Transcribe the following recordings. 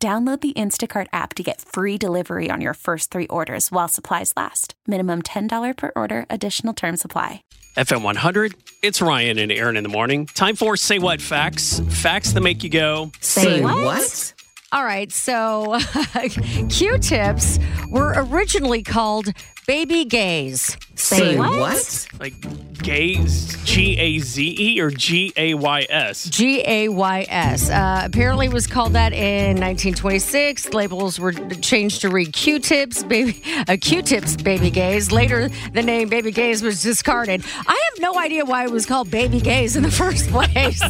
Download the Instacart app to get free delivery on your first three orders while supplies last. Minimum $10 per order, additional term supply. FM 100, it's Ryan and Aaron in the morning. Time for Say What Facts. Facts that make you go. Say what? All right, so Q tips were originally called baby gays. Say what? Like gays, G A Z E or G A Y S? G A Y S. Uh, apparently, it was called that in 1926. Labels were changed to read Q tips, baby, uh, Q tips, baby gays. Later, the name baby gays was discarded. I have no idea why it was called baby gays in the first place.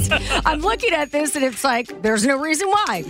I'm looking at this and it's like, there's no reason why.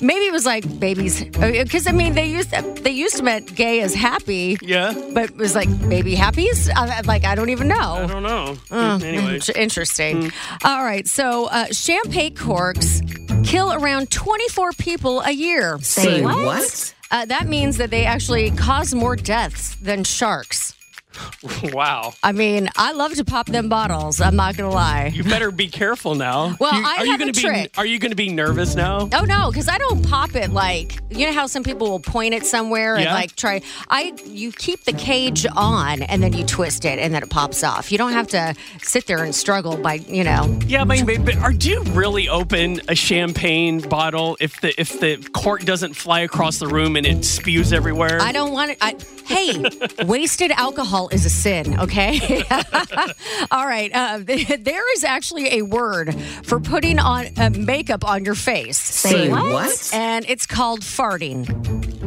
Maybe it was like babies, because I mean they used they used to meant gay as happy, Yeah? but it was like baby happies. I, like I don't even know. I don't know. Oh, Anyways. in- Interesting. All right. So, uh, champagne corks kill around 24 people a year. Say what? Uh, that means that they actually cause more deaths than sharks. wow. I mean, I love to pop them bottles. I'm not going to lie. You better be careful now. Well, You- I are you have gonna a be trick. are you going to be nervous now? Oh no, because I don't pop it like you know how some people will point it somewhere and Yeah. like try. I you keep the cage on and then you twist it and then it pops off. You don't have to sit there and struggle by you know. Yeah, but, but are do you really open a champagne bottle if the if the cork doesn't fly across the room and it spews everywhere? I don't want it. I, hey, wasted alcohol is a sin, okay? All right. Uh, there is actually a word for putting on uh, makeup on your face. Say what? And it's called farting.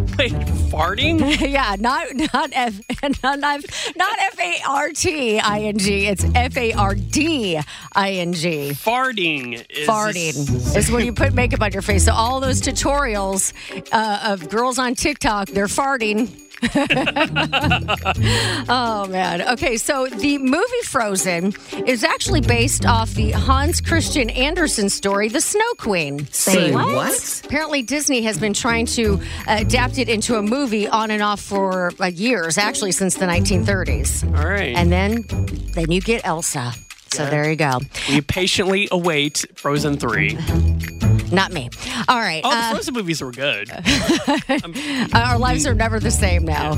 Wait, farting? yeah, not not F not not not F A R T I N G. It's F A R D I N G. Farting. Is Farting is when you put makeup on your face. So all those tutorials uh, of girls on TikTok, they're farting. Oh man. Okay, so the movie Frozen is actually based off the Hans Christian Andersen story, The Snow Queen. Say what? Apparently, Disney has been trying to adapt it into a movie on and off for uh, years, actually since the 1930s. All right. And then, then you get Elsa. So there you go. we patiently await Frozen 3. Not me. All right. Oh, the uh, Frozen movies were good. our lives are never the same now.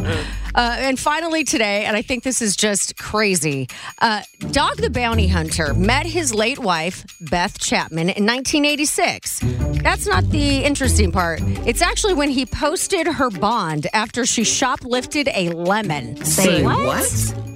Uh, and finally, today, and I think this is just crazy uh, Dog the Bounty Hunter met his late wife, Beth Chapman, in 1986. That's not the interesting part. It's actually when he posted her bond after she shoplifted a lemon. Say what?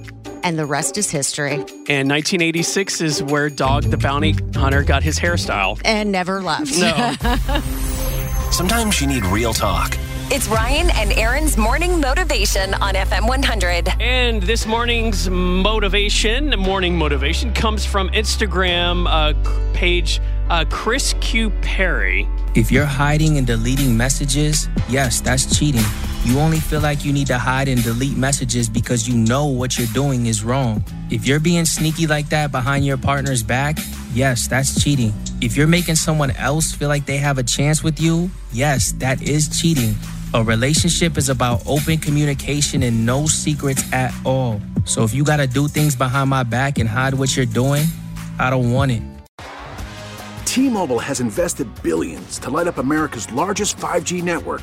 And the rest is history. And 1986 is where Dog the Bounty Hunter got his hairstyle. And never left. No. Sometimes you need real talk. It's Ryan and Aaron's morning motivation on FM 100. and this morning's motivation, morning motivation, comes from Instagram uh, page uh, Chris Q Perry. If you're hiding and deleting messages, yes, that's cheating. You only feel like you need to hide and delete messages because you know what you're doing is wrong. If you're being sneaky like that behind your partner's back, yes, that's cheating. If you're making someone else feel like they have a chance with you, yes, that is cheating. A relationship is about open communication and no secrets at all. So if you gotta do things behind my back and hide what you're doing, I don't want it. T-Mobile has invested billions to light up America's largest 5G network